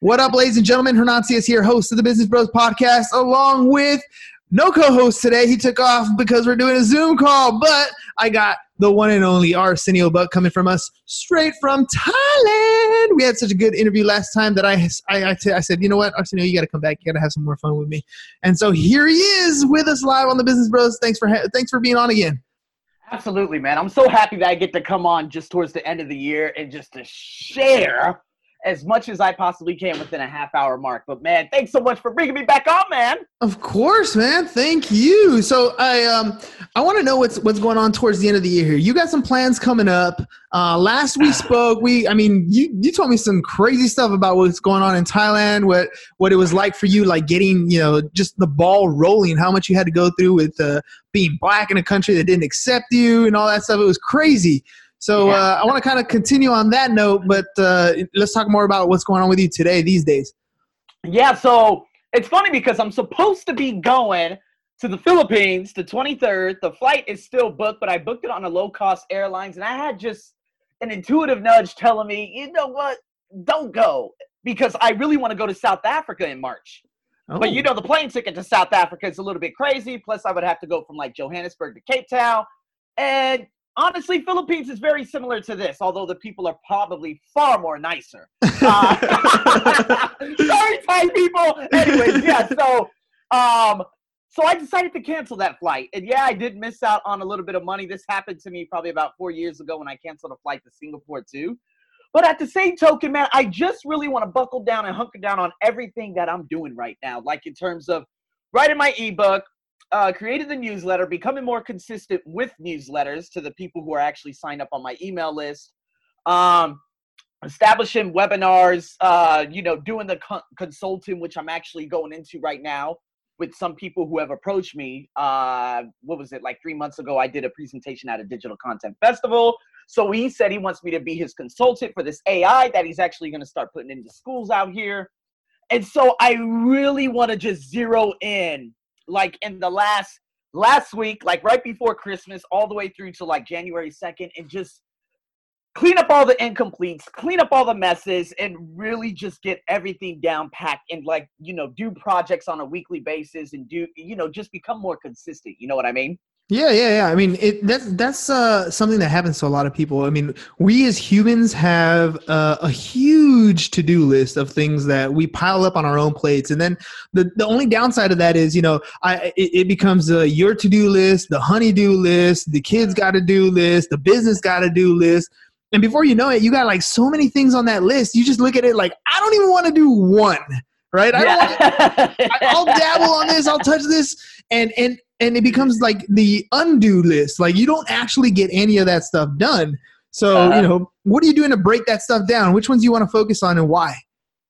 What up, ladies and gentlemen? Hernan Cias here, host of the Business Bros podcast, along with no co-host today. He took off because we're doing a Zoom call, but I got the one and only Arsenio Buck coming from us straight from Thailand. We had such a good interview last time that I I, I, t- I said, you know what, Arsenio, you got to come back. You got to have some more fun with me. And so here he is with us live on the Business Bros. Thanks for ha- thanks for being on again. Absolutely, man. I'm so happy that I get to come on just towards the end of the year and just to share as much as I possibly can within a half hour mark. But man, thanks so much for bringing me back on, man. Of course, man. Thank you. So I um I want to know what's what's going on towards the end of the year here. You got some plans coming up. Uh, last we spoke, we I mean you you told me some crazy stuff about what's going on in Thailand, what what it was like for you, like getting you know just the ball rolling, how much you had to go through with uh, being black in a country that didn't accept you and all that stuff. It was crazy. So uh, I want to kind of continue on that note, but uh, let's talk more about what's going on with you today these days. Yeah, so it's funny because I'm supposed to be going to the Philippines the 23rd. The flight is still booked, but I booked it on a low cost airlines, and I had just an intuitive nudge telling me, you know what, don't go because I really want to go to South Africa in March. Oh. But you know, the plane ticket to South Africa is a little bit crazy. Plus, I would have to go from like Johannesburg to Cape Town. And honestly, Philippines is very similar to this, although the people are probably far more nicer. Uh, sorry, Thai people. Anyways, yeah. So, um, so I decided to cancel that flight, and yeah, I did miss out on a little bit of money. This happened to me probably about four years ago when I canceled a flight to Singapore too. But at the same token, man, I just really want to buckle down and hunker down on everything that I'm doing right now, like in terms of writing my ebook, uh, created the newsletter, becoming more consistent with newsletters to the people who are actually signed up on my email list, um, establishing webinars, uh, you know, doing the con- consulting, which I'm actually going into right now with some people who have approached me. Uh, what was it, like three months ago? I did a presentation at a digital content festival. So he said he wants me to be his consultant for this AI that he's actually going to start putting into schools out here. And so I really want to just zero in like in the last last week, like right before Christmas, all the way through to like January 2nd, and just clean up all the incompletes, clean up all the messes, and really just get everything down packed and like, you know, do projects on a weekly basis and do, you know, just become more consistent. You know what I mean? Yeah, yeah, yeah. I mean, it, that's that's uh, something that happens to a lot of people. I mean, we as humans have uh, a huge to-do list of things that we pile up on our own plates, and then the the only downside of that is, you know, I it, it becomes uh, your to-do list, the honey-do list, the kids got to do list, the business got to do list, and before you know it, you got like so many things on that list. You just look at it like, I don't even want to do one. Right? I don't. Yeah. Wanna, I'll dabble on this. I'll touch this, and and and it becomes like the undo list. Like you don't actually get any of that stuff done. So Uh-huh. you know, what are you doing to break that stuff down? Which ones you want to focus on and why?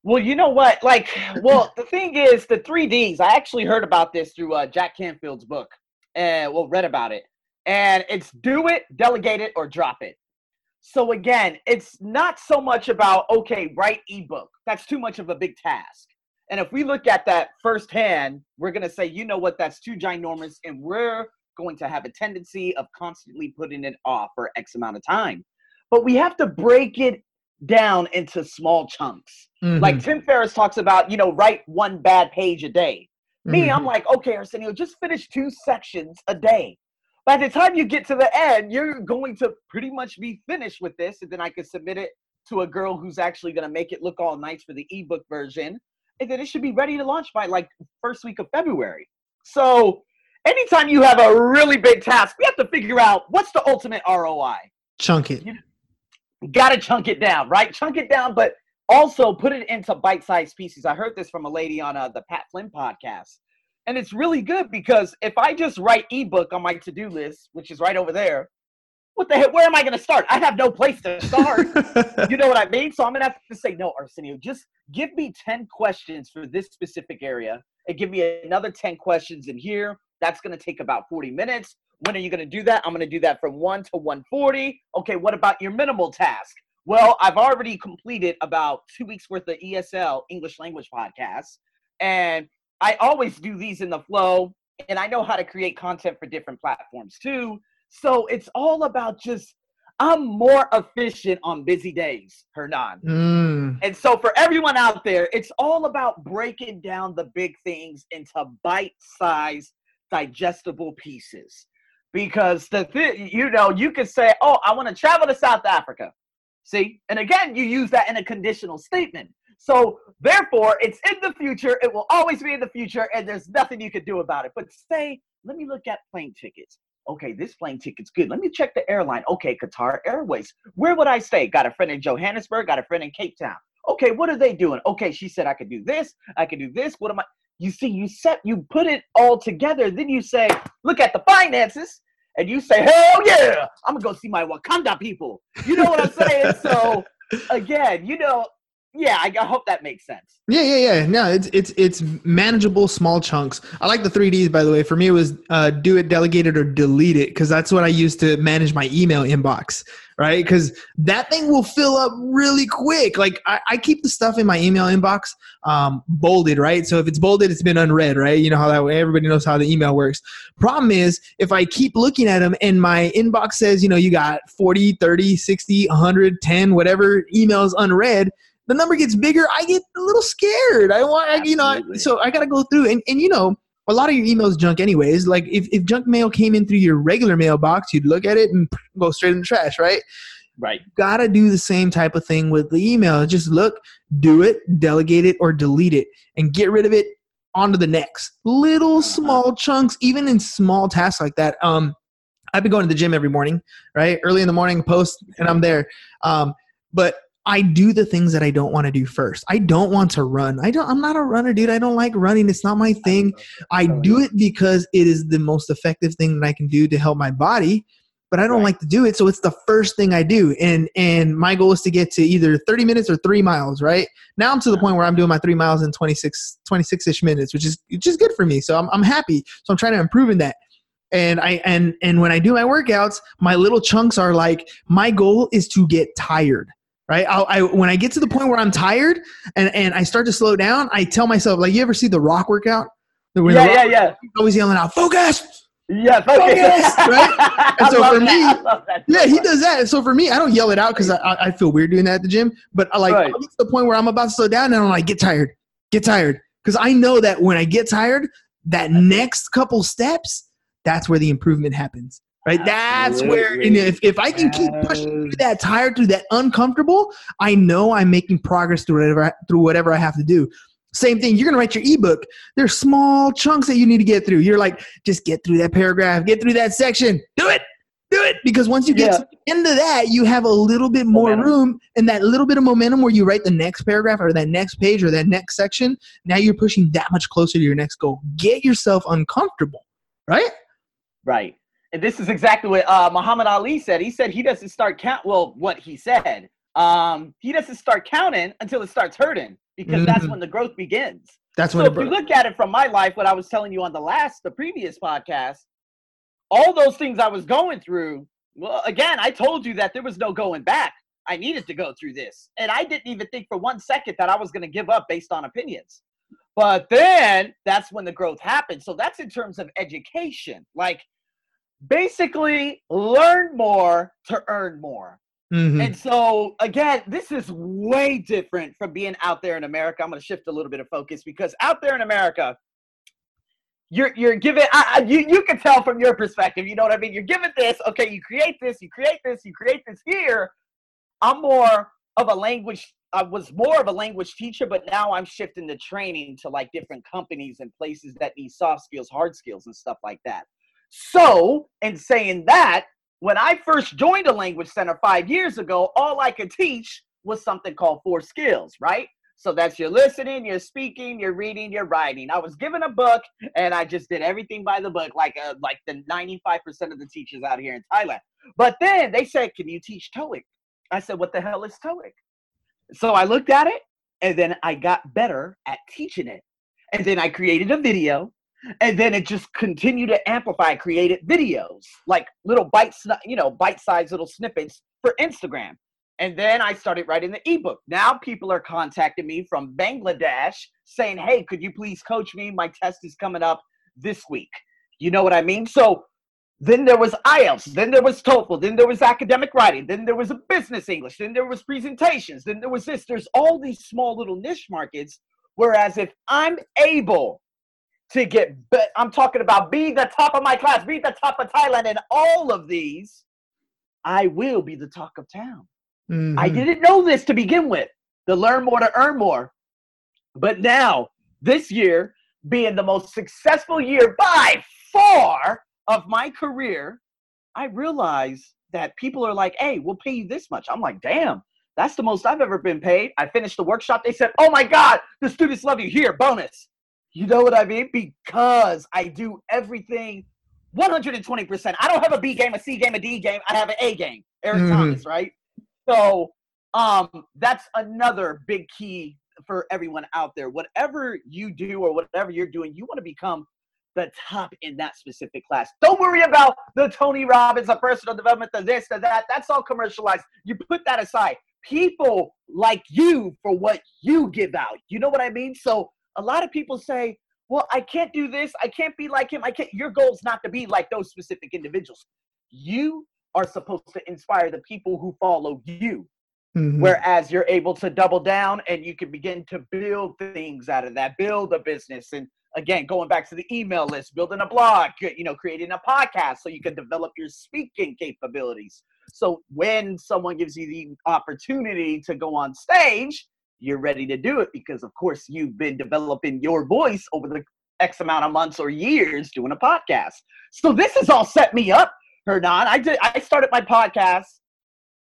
Well, you know what? Like, well, the thing is, the three Ds. I actually heard about this through uh, Jack Canfield's book, and well, read about it. And it's do it, delegate it, or drop it. So again, it's not so much about okay, write ebook. That's too much of a big task. And if we look at that firsthand, we're gonna say, you know what, that's too ginormous, and we're going to have a tendency of constantly putting it off for X amount of time. But we have to break it down into small chunks. Mhm. Like Tim Ferriss talks about, you know, write one bad page a day. Me, Mhm. I'm like, okay, Arsenio, just finish two sections a day. By the time you get to the end, you're going to pretty much be finished with this, and then I can submit it to a girl who's actually going to make it look all nice for the ebook version, and then it should be ready to launch by like first week of February. So anytime you have a really big task, we have to figure out what's the ultimate ROI. Chunk it. You got to chunk it down, right? Chunk it down, but also put it into bite-sized pieces. I heard this from a lady on uh, the Pat Flynn podcast, and it's really good because if I just write ebook on my to-do list, which is right over there, what the heck? Where am I going to start? I have no place to start. you know what I mean? So I'm going to have to say, no, Arsenio, just give me 10 questions for this specific area and give me another 10 questions in here. That's going to take about 40 minutes. When are you going to do that? I'm going to do that from 1 to 140. Okay, what about your minimal task? Well, I've already completed about two weeks worth of ESL, English language podcasts. And I always do these in the flow. And I know how to create content for different platforms too. So it's all about just I'm more efficient on busy days, Hernan. Mm. And so for everyone out there, it's all about breaking down the big things into bite-sized, digestible pieces. Because the thing, you know, you could say, "Oh, I want to travel to South Africa." See, and again, you use that in a conditional statement. So therefore, it's in the future. It will always be in the future, and there's nothing you can do about it. But say, let me look at plane tickets okay, this plane ticket's good. Let me check the airline. Okay, Qatar Airways. Where would I stay? Got a friend in Johannesburg, got a friend in Cape Town. Okay, what are they doing? Okay, she said I could do this, I could do this. What am I? You see, you set, you put it all together. Then you say, look at the finances, and you say, hell yeah, I'm gonna go see my Wakanda people. You know what I'm saying? so again, you know, yeah, I, hope that makes sense. Yeah, yeah, yeah. No, it's it's it's manageable small chunks. I like the three Ds by the way. For me, it was uh, do it, delegate it, or delete it because that's what I use to manage my email inbox. Right, because that thing will fill up really quick. Like I, I keep the stuff in my email inbox um, bolded, right? So if it's bolded, it's been unread, right? You know how that way. Everybody knows how the email works. Problem is, if I keep looking at them and my inbox says, you know, you got 40, 30, 60, 100, 10, whatever emails unread the number gets bigger, I get a little scared. I want, I, you know, so I got to go through and, and, you know, a lot of your emails junk anyways. Like if, if junk mail came in through your regular mailbox, you'd look at it and go straight in the trash, right? Right. Got to do the same type of thing with the email. Just look, do it, delegate it, or delete it, and get rid of it onto the next. Little uh-huh. small chunks, even in small tasks like that. Um, I've been going to the gym every morning, right? Early in the morning, post, and I'm there. Um, but I do the things that I don't want to do first. I don't want to run. I don't I'm not a runner, dude. I don't like running. It's not my thing. I do it because it is the most effective thing that I can do to help my body, but I don't right. like to do it. So it's the first thing I do. And and my goal is to get to either 30 minutes or 3 miles, right? Now I'm to the point where I'm doing my 3 miles in 26 26ish minutes, which is which is good for me. So I'm I'm happy. So I'm trying to improve in that and i and and when i do my workouts my little chunks are like my goal is to get tired right? I'll, I when I get to the point where I'm tired and, and I start to slow down, I tell myself like, you ever see the Rock workout? Yeah, yeah, yeah. Always yelling out, focus. Yeah, focus. focus right? And so for me, yeah, he does that. So for me, I don't yell it out because I, I feel weird doing that at the gym. But I like right. I get to the point where I'm about to slow down and I'm like, get tired, get tired, because I know that when I get tired, that next couple steps, that's where the improvement happens right? That's where, and if, if I can keep pushing through that tired, through that uncomfortable, I know I'm making progress through whatever through whatever I have to do. Same thing. You're gonna write your ebook. There's small chunks that you need to get through. You're like, just get through that paragraph, get through that section, do it, do it. Because once you get yeah. to the end of that, you have a little bit more momentum. room and that little bit of momentum where you write the next paragraph or that next page or that next section. Now you're pushing that much closer to your next goal. Get yourself uncomfortable, right? Right. And this is exactly what uh, Muhammad Ali said. He said he doesn't start count. Well, what he said, um, he doesn't start counting until it starts hurting because mm-hmm. that's when the growth begins. That's so when. if you look at it from my life, what I was telling you on the last, the previous podcast, all those things I was going through. Well, again, I told you that there was no going back. I needed to go through this, and I didn't even think for one second that I was going to give up based on opinions. But then that's when the growth happened. So that's in terms of education. Like basically learn more to earn more. Mm-hmm. And so, again, this is way different from being out there in America. I'm going to shift a little bit of focus because out there in America, you're you're given. I, you you can tell from your perspective. You know what I mean? You're given this. Okay, you create this. You create this. You create this here. I'm more of a language I was more of a language teacher, but now I'm shifting the training to like different companies and places that need soft skills, hard skills, and stuff like that. So, in saying that, when I first joined a language center five years ago, all I could teach was something called four skills, right? So that's your listening, your speaking, your reading, your writing. I was given a book and I just did everything by the book, like uh, like the 95% of the teachers out here in Thailand. But then they said, "Can you teach TOEIC?" I said, "What the hell is TOEIC?" So I looked at it and then I got better at teaching it. And then I created a video and then it just continued to amplify. Created videos like little bites, you know, bite-sized little snippets for Instagram. And then I started writing the ebook. Now people are contacting me from Bangladesh saying, "Hey, could you please coach me? My test is coming up this week." You know what I mean? So then there was IELTS. Then there was TOEFL. Then there was academic writing. Then there was a business English. Then there was presentations. Then there was this. There's all these small little niche markets. Whereas if I'm able to get, I'm talking about be the top of my class, be the top of Thailand, and all of these, I will be the talk of town. Mm-hmm. I didn't know this to begin with. To learn more to earn more. But now, this year being the most successful year by far of my career, I realize that people are like, hey, we'll pay you this much. I'm like, damn, that's the most I've ever been paid. I finished the workshop. They said, oh my God, the students love you. Here, bonus. You know what I mean? Because I do everything 120%. I don't have a B game, a C game, a D game. I have an A game. Eric mm-hmm. Thomas, right? So um, that's another big key for everyone out there. Whatever you do or whatever you're doing, you want to become the top in that specific class. Don't worry about the Tony Robbins, the personal development, the this, the that. That's all commercialized. You put that aside. People like you for what you give out. You know what I mean? So a lot of people say, well, I can't do this. I can't be like him. I can't. Your goal is not to be like those specific individuals. You are supposed to inspire the people who follow you. Mm-hmm. Whereas you're able to double down and you can begin to build things out of that, build a business. And again, going back to the email list, building a blog, you know, creating a podcast so you can develop your speaking capabilities. So when someone gives you the opportunity to go on stage, you're ready to do it because, of course, you've been developing your voice over the X amount of months or years doing a podcast. So this has all set me up, Hernan. I did. I started my podcast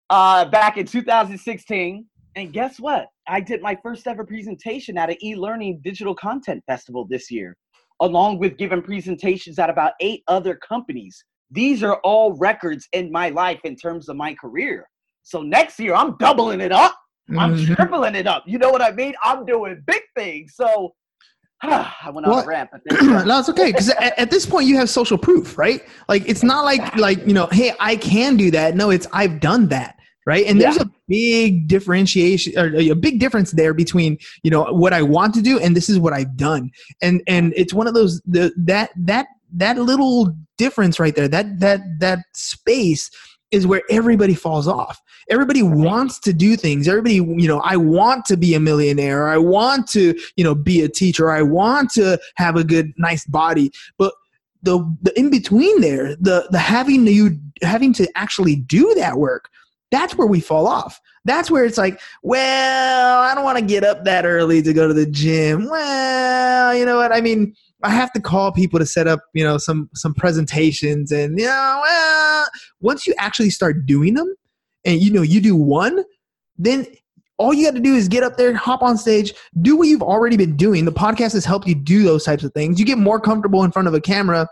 uh, back in 2016. And guess what? I did my first ever presentation at an e learning digital content festival this year, along with giving presentations at about eight other companies. These are all records in my life in terms of my career. So next year, I'm doubling it up. I'm mm-hmm. tripling it up. You know what I mean? I'm doing big things. So I went on well, a rant. no, it's okay because at, at, this point you have social proof, right? Like it's not like like you know, hey, I can do that. No, it's I've done that right and there's yeah. a big differentiation or a big difference there between you know what i want to do and this is what i've done and and it's one of those the that that that little difference right there that that that space is where everybody falls off everybody wants to do things everybody you know i want to be a millionaire i want to you know be a teacher i want to have a good nice body but the the in between there the the having you having to actually do that work that's where we fall off. That's where it's like, well, I don't want to get up that early to go to the gym. Well, you know what? I mean, I have to call people to set up, you know, some some presentations and you know, well, once you actually start doing them and you know you do one, then all you got to do is get up there, hop on stage, do what you've already been doing. The podcast has helped you do those types of things. You get more comfortable in front of a camera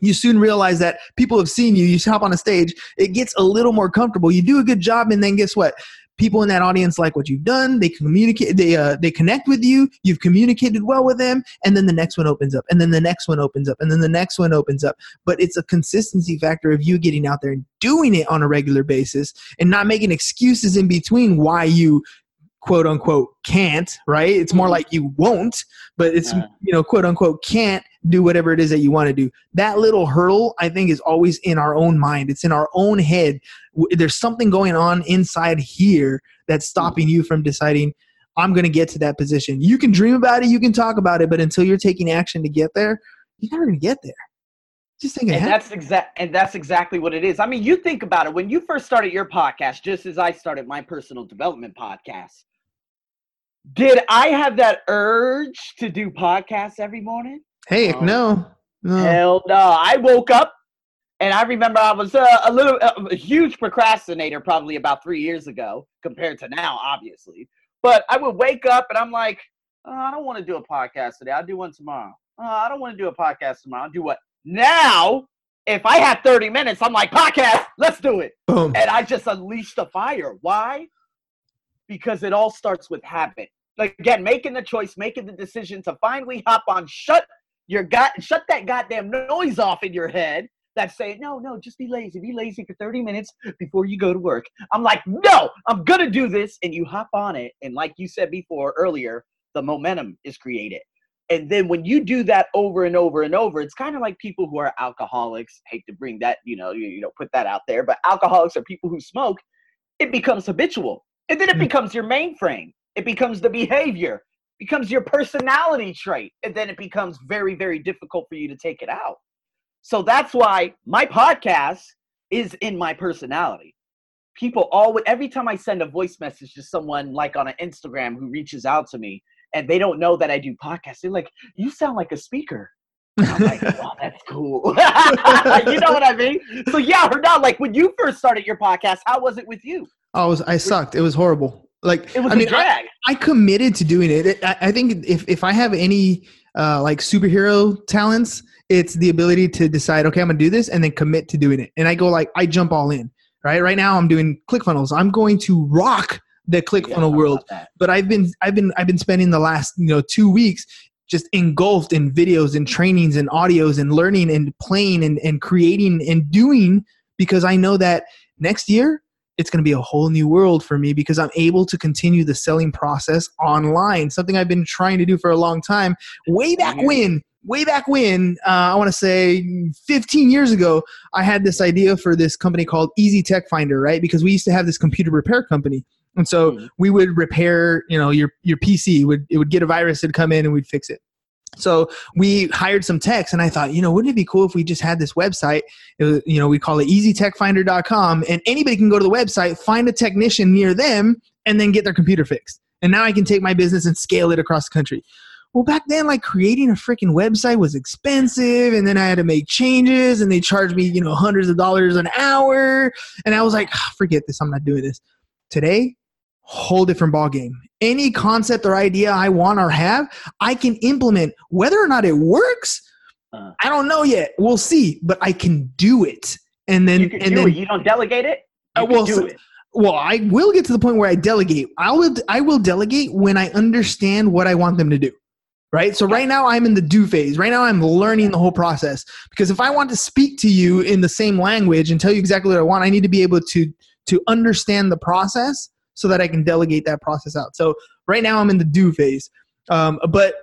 you soon realize that people have seen you. You hop on a stage, it gets a little more comfortable. You do a good job, and then guess what? People in that audience like what you've done. They communicate. They uh, they connect with you. You've communicated well with them, and then the next one opens up, and then the next one opens up, and then the next one opens up. But it's a consistency factor of you getting out there and doing it on a regular basis, and not making excuses in between why you quote unquote can't. Right? It's more mm-hmm. like you won't, but it's you know quote unquote can't do whatever it is that you want to do. That little hurdle, I think, is always in our own mind. It's in our own head. There's something going on inside here that's stopping you from deciding, I'm going to get to that position. You can dream about it, you can talk about it, but until you're taking action to get there, you're never going to get there. Just think and that's exact and that's exactly what it is. I mean, you think about it when you first started your podcast, just as I started my personal development podcast Did I have that urge to do podcasts every morning? Hey, Oh. no. No. Hell no. I woke up and I remember I was uh, a little, uh, a huge procrastinator probably about three years ago compared to now, obviously. But I would wake up and I'm like, oh, I don't want to do a podcast today. I'll do one tomorrow. Oh, I don't want to do a podcast tomorrow. I'll do what? Now, if I have 30 minutes, I'm like, podcast, let's do it. Boom. And I just unleashed the fire. Why? Because it all starts with habit. Like again, making the choice, making the decision to finally hop on, shut your god, shut that goddamn noise off in your head that's saying, no, no, just be lazy. Be lazy for 30 minutes before you go to work. I'm like, no, I'm gonna do this. And you hop on it. And like you said before earlier, the momentum is created. And then when you do that over and over and over, it's kind of like people who are alcoholics. Hate to bring that, you know, you, you know, put that out there, but alcoholics are people who smoke. It becomes habitual, and then it Mm. becomes your mainframe. It becomes the behavior, becomes your personality trait, and then it becomes very, very difficult for you to take it out. So that's why my podcast is in my personality. People always, every time I send a voice message to someone like on an Instagram who reaches out to me and they don't know that I do podcasts, they're like, "You sound like a speaker." I'm like, "Oh, that's cool." you know what I mean? So yeah, or not, like when you first started your podcast, how was it with you? Oh, I was I sucked. It was horrible. Like It was I mean, drag. I, I committed to doing it. It- I, I think if if I have any uh, like superhero talents, it's the ability to decide, okay, I'm gonna do this, and then commit to doing it. And I go like I jump all in. Right. Right now, I'm doing ClickFunnels. I'm going to rock the Yeah, ClickFunnel how world. But I've been I've been I've been spending the last you know two weeks just engulfed in videos and trainings and audios and learning and playing and, and creating and doing because I know that next year it's going to be a whole new world for me because I'm able to continue the selling process online. Something I've been trying to do for a long time. Way back when, way back when, uh, I want to say 15 years ago, I had this idea for this company called Easy Tech Finder, right? Because we used to have this computer repair company. And so Mhm. we would repair, you know, your your PC would it would get a virus, it'd come in and we'd fix it. So we hired some techs, and I thought, you know, wouldn't it be cool if we just had this website? It was, you know, we call it easytechfinder.com, and anybody can go to the website, find a technician near them, and then get their computer fixed. And now I can take my business and scale it across the country. Well, back then, like creating a freaking website was expensive, and then I had to make changes, and they charged me, you know, hundreds of dollars an hour, and I was like, "Ah, forget this, I'm not doing this. Today, whole different ballgame. Any concept or idea I want or have, I can implement. Whether or not it works, Uh. I don't know yet. We'll see, but I can do it. And then, and then, it. You don't delegate it. You Uh, well, do so- it. well, I will get to the point where I delegate. I will, I will delegate when I understand what I want them to do. Right. So right now I'm in the do phase. Right now I'm learning the whole process because if I want to speak to you in the same language and tell you exactly what I want, I need to be able to to understand the process so that I can delegate that process out. So right now I'm in the do phase. Um, but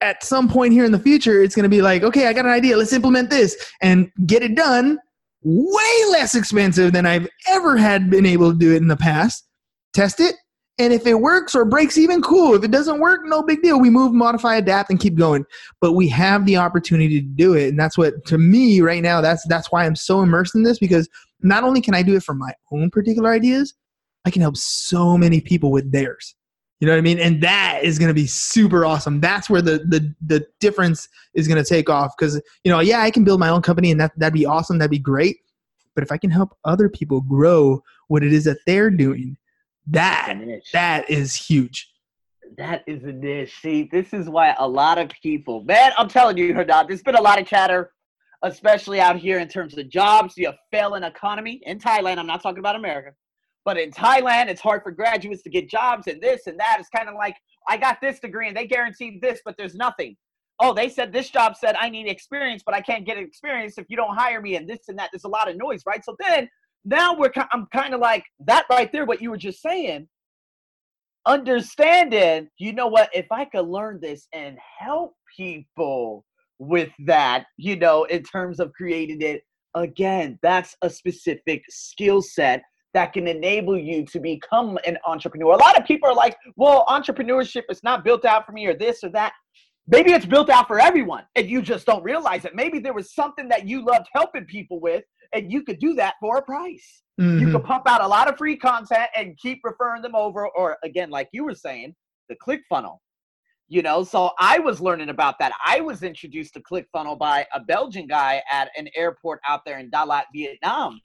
at some point here in the future, it's going to be like, okay, I got an idea. Let's implement this and get it done way less expensive than I've ever had been able to do it in the past. Test it. And if it works or breaks even, cool. If it doesn't work, no big deal. We move, modify, adapt, and keep going. But we have the opportunity to do it. And that's what to me right now, that's that's why I'm so immersed in this because not only can I do it for my own particular ideas, I can help so many people with theirs. You know what I mean? And that is going to be super awesome. That's where the the the difference is going to take off because you know, yeah, I can build my own company and that that'd be awesome. That'd be great. But if I can help other people grow what it is that they're doing, that that is huge. That is a niche. See, this is why a lot of people, man, I'm telling you, Hernan, there's been a lot of chatter, especially out here in terms of jobs, the failing economy in Thailand. I'm not talking about America, but in Thailand, it's hard for graduates to get jobs and this and that. It's kind of like, I got this degree and they guaranteed this, but there's nothing. Oh, they said this job said I need experience, but I can't get experience if you don't hire me and this and that. There's a lot of noise, right? So then now we're, I'm kind of like that right there, what you were just saying understanding, you know what, if I could learn this and help people with that, you know, in terms of creating it, again, that's a specific skill set that can enable you to become an entrepreneur. A lot of people are like, well, entrepreneurship is not built out for me or this or that. Maybe it's built out for everyone and you just don't realize it. Maybe there was something that you loved helping people with and you could do that for a price you Mhm. can pump out a lot of free content and keep referring them over or again like you were saying the ClickFunnel. You know, so I was learning about that. I was introduced to ClickFunnel by a Belgian guy at an airport out there in Dalat, Vietnam.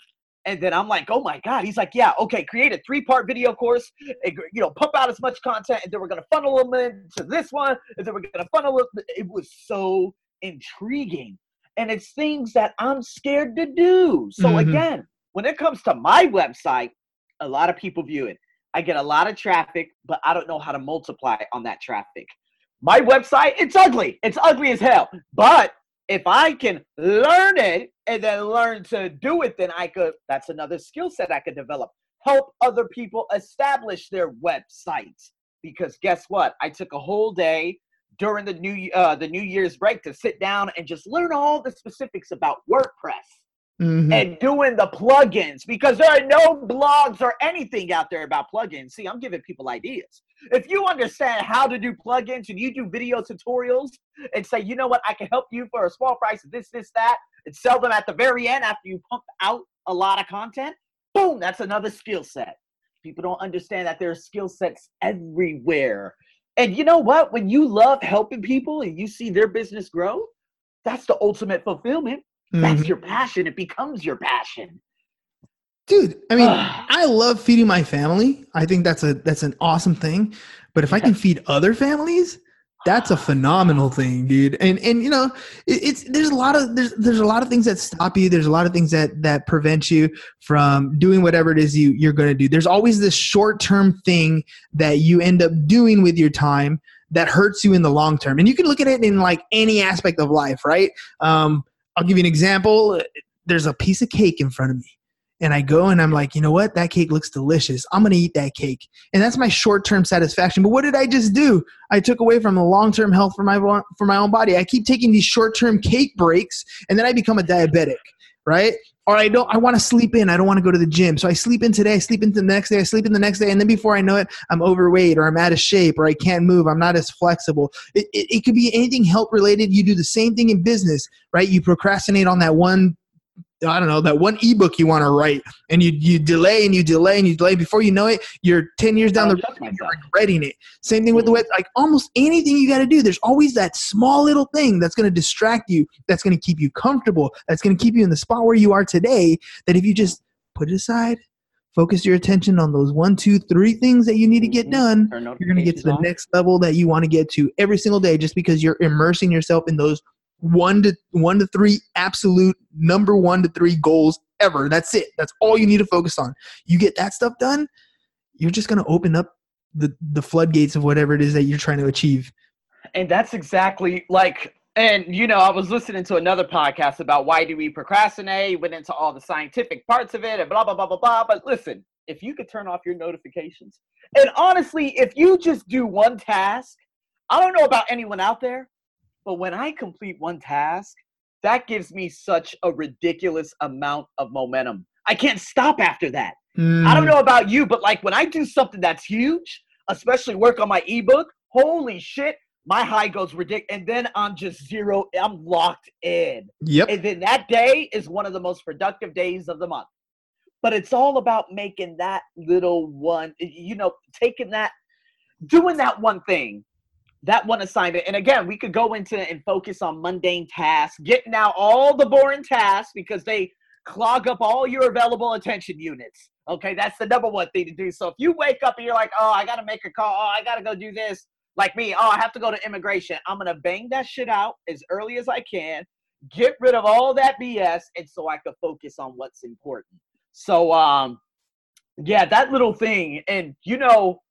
And then I'm like, oh my God. He's like, yeah, okay, create a three part video course, and, you know, pump out as much content, and then we're going to funnel them into this one, and then we're going to funnel it. It was so intriguing. And it's things that I'm scared to do. So Mhm. again, when it comes to my website, a lot of people view it. I get a lot of traffic, but I don't know how to multiply on that traffic. My website, it's ugly. It's ugly as hell. But if I can learn it and then learn to do it, then I could, that's another skill set I could develop. Help other people establish their websites. Because guess what? I took a whole day during the new uh, the New Year's break to sit down and just learn all the specifics about WordPress Mhm. and doing the plugins because there are no blogs or anything out there about plugins. See, I'm giving people ideas. If you understand how to do plugins and you do video tutorials and say, you know what, I can help you for a small price this, this, that, and sell them at the very end after you pump out a lot of content, boom, that's another skill set. People don't understand that there are skill sets everywhere. And you know what? When you love helping people and you see their business grow, that's the ultimate fulfillment. That's Mhm. your passion. It becomes your passion. dude i mean i love feeding my family i think that's a that's an awesome thing but if i can feed other families that's a phenomenal thing dude. And and you know it, it's there's a lot of there's there's a lot of things that stop you. There's a lot of things that that prevent you from doing whatever it is you you're going to do. There's always this short term thing that you end up doing with your time that hurts you in the long term. And you can look at it in like any aspect of life right? Um i'll give you an example. There's a piece of cake in front of me and I go and I'm like, you know what? That cake looks delicious. I'm going to eat that cake. And that's my short-term satisfaction. But what did I just do? I took away from the long-term health for my for my own body. I keep taking these short-term cake breaks and then I become a diabetic, right? Or I don't I want to sleep in. I don't want to go to the gym. So I sleep in today, I sleep in the next day, I sleep in the next day and then before I know it, I'm overweight or I'm out of shape or I can't move. I'm not as flexible. It, it, it could be anything health related. You do the same thing in business, right? You procrastinate on that one I don't know that one ebook you want to write, and you you delay and you delay and you delay. Before you know it, you're ten years down I'll the road, and you're regretting it. Same thing with the web. Like almost anything you got to do, there's always that small little thing that's going to distract you, that's going to keep you comfortable, that's going to keep you in the spot where you are today. That if you just put it aside, focus your attention on those one, two, three things that you need to get Mhm. done, you're going to get to the next level that you want to get to every single day just because you're immersing yourself in those one to one to three absolute number one to three goals ever. That's it. That's all you need to focus on. You get that stuff done you're just going to open up the the floodgates of whatever it is that you're trying to achieve. And that's exactly like, and you know, I was listening to another podcast about why do we procrastinate, went into all the scientific parts of it and blah, blah, blah, blah, blah. But listen, if you could turn off your notifications, and honestly, if you just do one task, I don't know about anyone out there, but when I complete one task, that gives me such a ridiculous amount of momentum. I can't stop after that. I Mm. don't know about you, but like when I do something that's huge, especially work on my ebook, holy shit, my high goes ridiculous. And then I'm just zero, I'm locked in. yep And then that day is one of the most productive days of the month. But it's all about making that little one, you know, taking that, doing that one thing, that one assignment. And again, we could go into and focus on mundane tasks, getting out all the boring tasks because they clog up all your available attention units. Okay, that's the number one thing to do. So if you wake up and you're like, oh, I gotta make a call, oh, I gotta go do this, like me, oh, I have to go to immigration. I'm gonna bang that shit out as early as I can, get rid of all that BS, and so I could focus on what's important. So um, yeah, that little thing, and you know,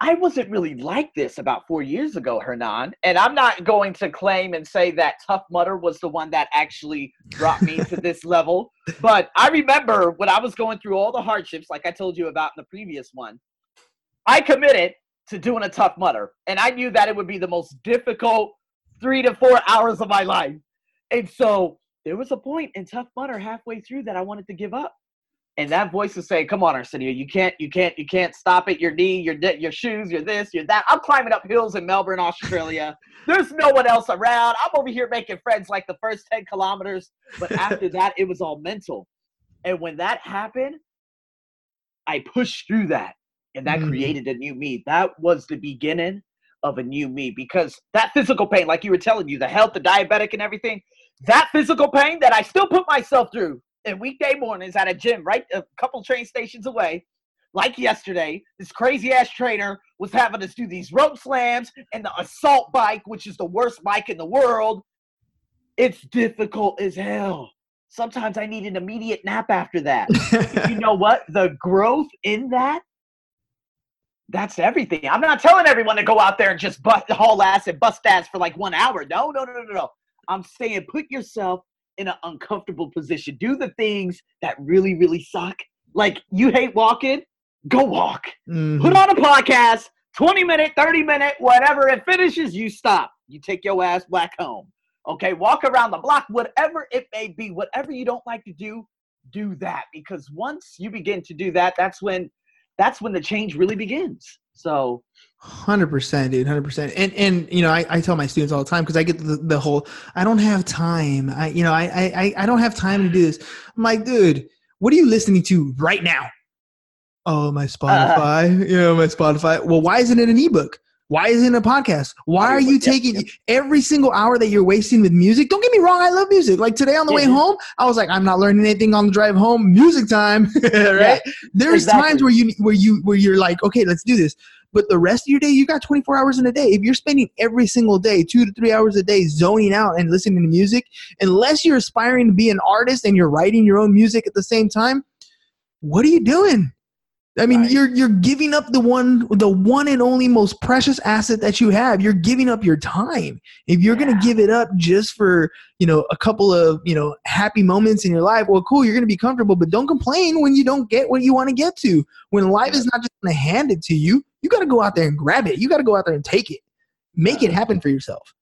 I wasn't really like this about four years ago, Hernan. And I'm not going to claim and say that Tough Mudder was the one that actually brought me to this level. But I remember when I was going through all the hardships, like I told you about in the previous one, I committed to doing a Tough Mudder. And I knew that it would be the most difficult three to four hours of my life. And so there was a point in Tough Mudder halfway through that I wanted to give up and that voice is saying, "Come on, Arsenio, you can't, you can't, you can't stop it. Your knee, your di- your shoes, your this, your that." I'm climbing up hills in Melbourne, Australia. There's no one else around. I'm over here making friends like the first ten kilometers, but after that, it was all mental. And when that happened, I pushed through that, and that Mm. created a new me. That was the beginning of a new me because that physical pain, like you were telling you, the health, the diabetic, and everything, that physical pain that I still put myself through in weekday mornings at a gym, right a couple train stations away. Like yesterday, this crazy ass trainer was having us do these rope slams and the assault bike, which is the worst bike in the world. It's difficult as hell. Sometimes I need an immediate nap after that. you know what? The growth in that, that's everything. I'm not telling everyone to go out there and just bust haul ass and bust ass for like one hour. No, no, no, no, no. I'm saying put yourself in an uncomfortable position. Do the things that really, really suck. Like you hate walking, go walk. Mhm. Put on a podcast, 20 minute, 30 minute, whatever it finishes, you stop. You take your ass back home. Okay, walk around the block, whatever it may be, whatever you don't like to do, do that. Because once you begin to do that, that's when that's when the change really begins. So Hundred percent, dude. Hundred percent. And and you know, I, I tell my students all the time because I get the, the whole I don't have time. I you know, I, I I don't have time to do this. I'm like, dude, what are you listening to right now? Oh, my uh-huh. Spotify. you know, my Spotify. Well, why isn't it an ebook? Why isn't it a podcast? Why are you Audiobook, yep, taking every single hour that you're wasting with music? Don't get me wrong, I love music. Like today on the way home, I was like, I'm not learning anything on the drive home. Music time, right? There's exactly. times where you where you where you're like, okay, let's do this. But the rest of your day, you got 24 hours in a day. If you're spending every single day, two to three hours a day, zoning out and listening to music, unless you're aspiring to be an artist and you're writing your own music at the same time, what are you doing? I mean, Right. you're you're giving up the one the one and only most precious asset that you have. You're giving up your time. If you're Yeah. gonna give it up just for you know a couple of you know happy moments in your life, well, cool, you're gonna be comfortable, but don't complain when you don't get what you want to get to. When life is not just gonna hand it to you, you got to go out there and grab it. You got to go out there and take it. Make it happen for yourself.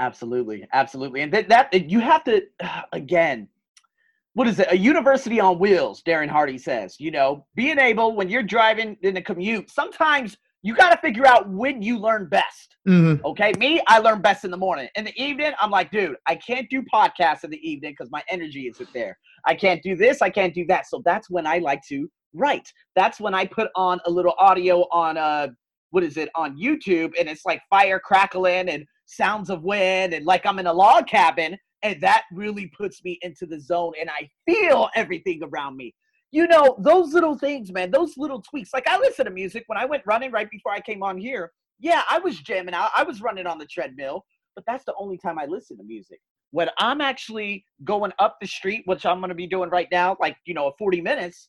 Absolutely, absolutely, and that, that you have to again. What is it? A university on wheels, Darren Hardy says. You know, being able when you're driving in a commute, sometimes you got to figure out when you learn best. Mhm. Okay, me, I learn best in the morning. In the evening, I'm like, dude, I can't do podcasts in the evening because my energy isn't there. I can't do this, I can't do that. So that's when I like to write. That's when I put on a little audio on uh what is it on YouTube and it's like fire crackling and sounds of wind and like I'm in a log cabin and that really puts me into the zone and I feel everything around me. You know, those little things, man, those little tweaks. Like I listen to music when I went running right before I came on here. Yeah, I was jamming out. I was running on the treadmill, but that's the only time I listen to music. When I'm actually going up the street, which I'm going to be doing right now, like, you know, 40 minutes,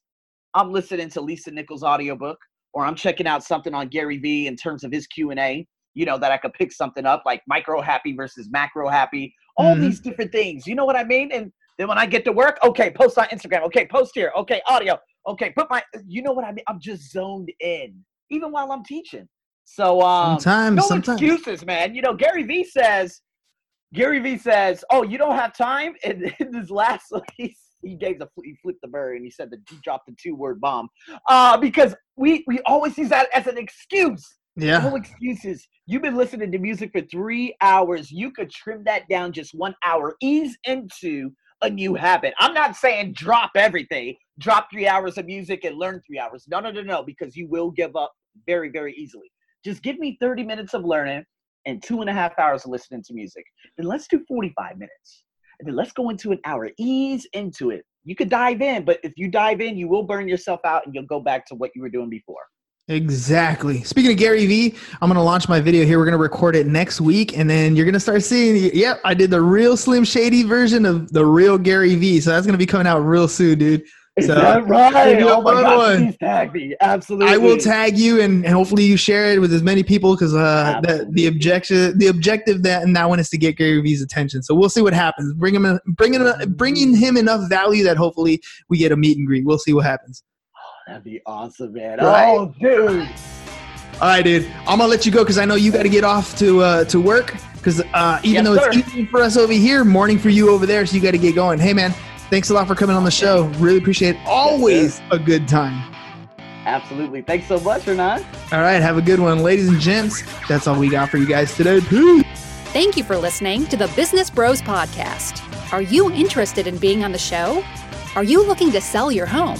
I'm listening to Lisa Nichols' audiobook or I'm checking out something on Gary Vee in terms of his Q&A, you know, that I could pick something up like micro happy versus macro happy, all Mhm. these different things. You know what I mean? And then when I get to work, okay, post on Instagram. Okay, post here. Okay, audio. Okay, put my you know what I mean? I'm just zoned in even while I'm teaching. So um Sometimes, no sometimes. excuses, man. You know, Gary Vee says, Gary Vee says, "Oh, you don't have time." And in this last, he, he gave the he flipped the bird and he said that he dropped the two word bomb, uh, because we we always use that as an excuse. Yeah. No excuses. You've been listening to music for three hours. You could trim that down just one hour. Ease into a new habit. I'm not saying drop everything, drop three hours of music and learn three hours. No, no, no, no, because you will give up very, very easily. Just give me 30 minutes of learning and two and a half hours of listening to music. Then let's do 45 minutes. And then let's go into an hour. Ease into it. You could dive in, but if you dive in, you will burn yourself out and you'll go back to what you were doing before. Exactly. Speaking of Gary Vee, I'm going to launch my video here. We're going to record it next week, and then you're going to start seeing. Yep, I did the real Slim Shady version of the real Gary Vee. So that's going to be coming out real soon, dude. Is So, that right? it'll be a Oh my one. please tag me. Absolutely. I will tag you, and, and hopefully you share it with as many people because uh, the, the objection, the objective that and that one is to get Gary Vee's attention. So we'll see what happens. Bring him, bringing bringing him enough value that hopefully we get a meet and greet. We'll see what happens. That'd be awesome, man. Right? Oh, dude. All right, dude. I'm gonna let you go because I know you got to get off to uh, to work. Because uh, even Yes, though it's sir. evening for us over here, morning for you over there, so you got to get going. Hey, man, thanks a lot for coming on the show. Really appreciate it. Always a good time. Absolutely. Thanks so much, Hernan. All right, have a good one, ladies and gents. That's all we got for you guys today. Peace. Thank you for listening to the Business Bros Podcast. Are you interested in being on the show? Are you looking to sell your home